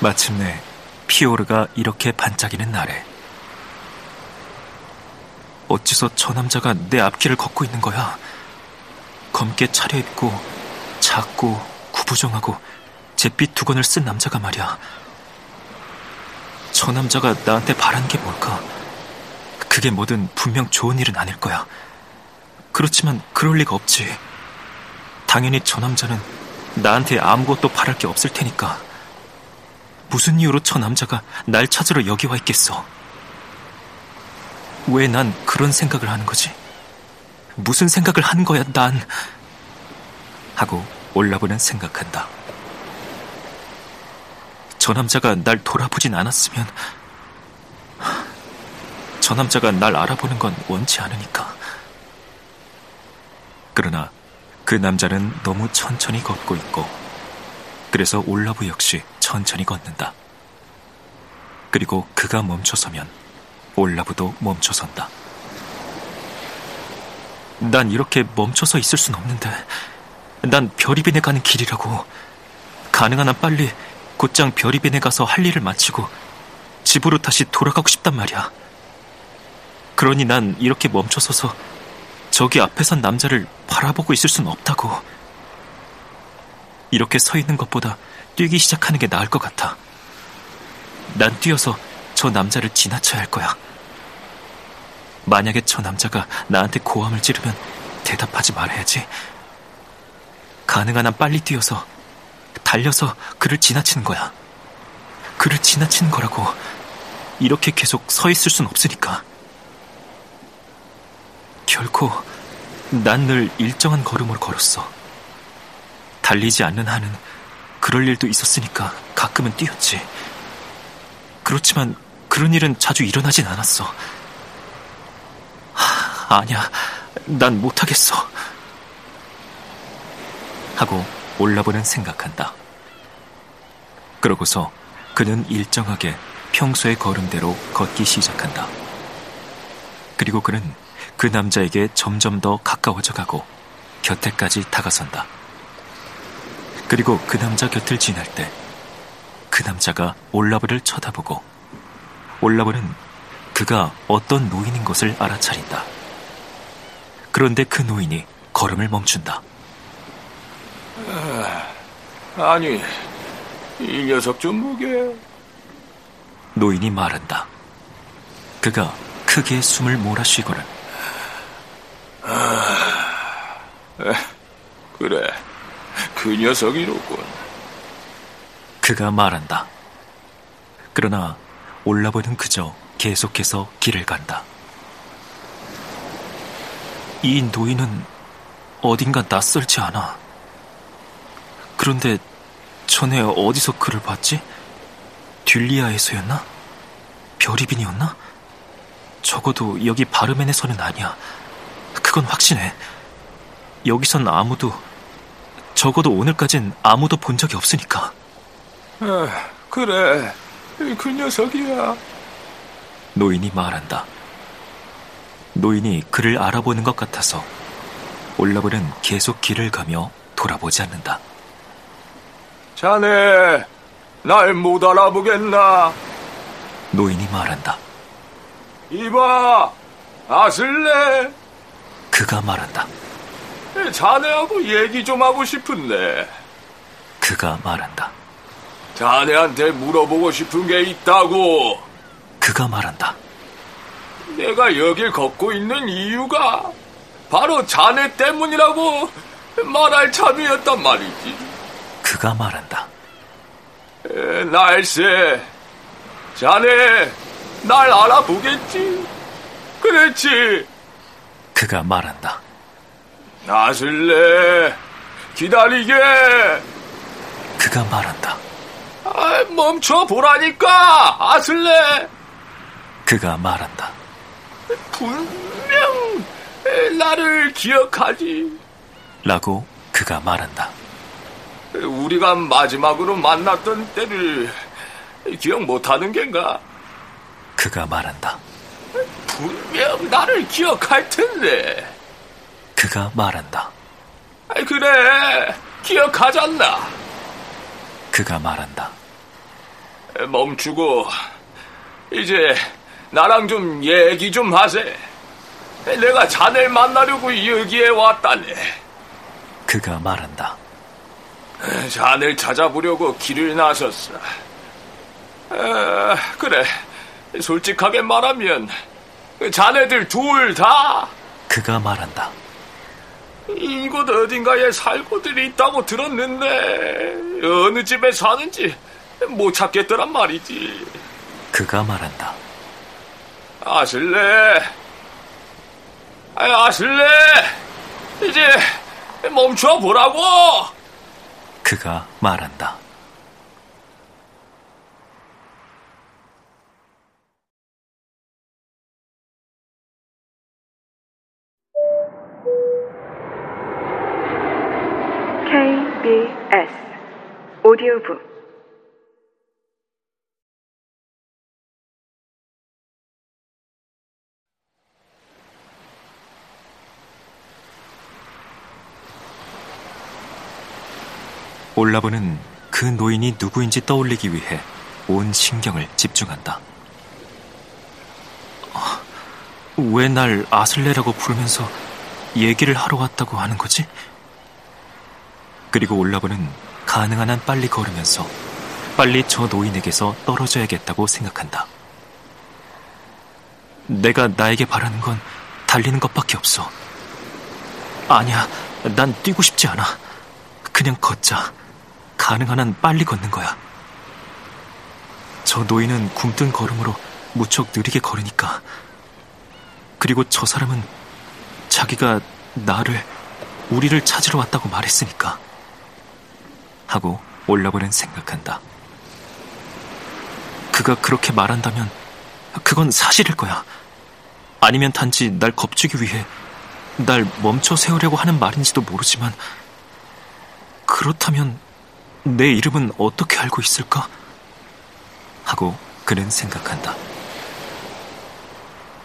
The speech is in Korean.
마침내 피오르가 이렇게 반짝이는 날에 어째서 저 남자가 내 앞길을 걷고 있는 거야? 검게 차려입고 작고 구부정하고 잿빛 두건을 쓴 남자가 말이야. 저 남자가 나한테 바란 게 뭘까? 그게 뭐든 분명 좋은 일은 아닐 거야. 그렇지만 그럴 리가 없지. 당연히 저 남자는 나한테 아무것도 바랄 게 없을 테니까. 무슨 이유로 저 남자가 날 찾으러 여기 와 있겠어? 왜 난 그런 생각을 하는 거지? 무슨 생각을 한 거야, 난? 하고 올라보는 생각한다. 저 남자가 날 돌아보진 않았으면, 저 남자가 날 알아보는 건 원치 않으니까. 그러나 그 남자는 너무 천천히 걷고 있고, 그래서 올라브 역시 천천히 걷는다. 그리고 그가 멈춰서면 올라브도 멈춰선다. 난 이렇게 멈춰서 있을 순 없는데, 난 별이빈에 가는 길이라고. 가능한 한 빨리 곧장 별이빈에 가서 할 일을 마치고 집으로 다시 돌아가고 싶단 말이야. 그러니 난 이렇게 멈춰서서 저기 앞에 선 남자를 바라보고 있을 순 없다고. 이렇게 서 있는 것보다 뛰기 시작하는 게 나을 것 같아. 난 뛰어서 저 남자를 지나쳐야 할 거야. 만약에 저 남자가 나한테 고함을 지르면 대답하지 말아야지. 가능한 한 빨리 뛰어서 달려서 그를 지나치는 거야. 그를 지나치는 거라고. 이렇게 계속 서 있을 순 없으니까. 결코 난 늘 일정한 걸음으로 걸었어. 달리지 않는 한은 그럴 일도 있었으니까 가끔은 뛰었지. 그렇지만 그런 일은 자주 일어나진 않았어. 하, 아니야, 난 못하겠어. 하고 올라보는 생각한다. 그러고서 그는 일정하게 평소의 걸음대로 걷기 시작한다. 그리고 그는 그 남자에게 점점 더 가까워져 가고 곁에까지 다가선다. 그리고 그 남자 곁을 지날 때 그 남자가 올라브를 쳐다보고 올라브는 그가 어떤 노인인 것을 알아차린다. 그런데 그 노인이 걸음을 멈춘다. 아, 니 이 녀석 좀 보게. 노인이 말한다. 그가 크게 숨을 몰아쉬고는 아, 그래, 그 녀석이로군. 그가 말한다. 그러나 올라보는 그저 계속해서 길을 간다. 이 노인은 어딘가 낯설지 않아. 그런데 전에 어디서 그를 봤지? 듈리아에서였나? 별이빈이었나? 적어도 여기 바르멘에서는 아니야. 그건 확신해. 여기선 아무도, 적어도 오늘까진 아무도 본 적이 없으니까. 아, 그래, 그 녀석이야. 노인이 말한다. 노인이 그를 알아보는 것 같아서 올라브는 계속 길을 가며 돌아보지 않는다. 자네, 날 못 알아보겠나? 노인이 말한다. 이봐, 아슬레. 그가 말한다. 자네하고 얘기 좀 하고 싶은데. 그가 말한다. 자네한테 물어보고 싶은 게 있다고. 그가 말한다. 내가 여길 걷고 있는 이유가 바로 자네 때문이라고 말할 참이었단 말이지. 그가 말한다. 에, 날쎄, 자네 날 알아보겠지? 그렇지. 그가 말한다. 나슬래 기다리게. 그가 말한다. 아, 멈춰 보라니까 아슬레. 그가 말한다. 분명 나를 기억하지. 라고 그가 말한다. 우리가 마지막으로 만났던 때를 기억 못하는 겐가? 그가 말한다. 분명 나를 기억할 텐데. 그가 말한다. 그래, 기억하잖나. 그가 말한다. 멈추고 이제 나랑 좀 얘기 좀 하세. 내가 자네를 만나려고 여기에 왔다네. 그가 말한다. 자네를 찾아보려고 길을 나섰어. 에, 그래, 솔직하게 말하면 자네들 둘 다. 그가 말한다. 이곳 어딘가에 살고들 있다고 들었는데 어느 집에 사는지 못 찾겠더란 말이지. 그가 말한다. 아실래? 아실래? 이제 멈춰 보라고. 그가 말한다. KBS 오디오북 올라보는 그 노인이 누구인지 떠올리기 위해 온 신경을 집중한다. 아, 왜날 아슬레라고 부르면서 얘기를 하러 왔다고 하는 거지? 그리고 올라보는 가능한 한 빨리 걸으면서 빨리 저 노인에게서 떨어져야겠다고 생각한다. 내가 나에게 바라는 건 달리는 것밖에 없어. 아니야, 난 뛰고 싶지 않아. 그냥 걷자. 가능한 한 빨리 걷는 거야. 저 노인은 굼뜬 걸음으로 무척 느리게 걸으니까. 그리고 저 사람은 자기가 나를, 우리를 찾으러 왔다고 말했으니까. 하고 올라보는 생각한다. 그가 그렇게 말한다면 그건 사실일 거야. 아니면 단지 날 겁주기 위해 날 멈춰 세우려고 하는 말인지도 모르지만 그렇다면 내 이름은 어떻게 알고 있을까? 하고 그는 생각한다.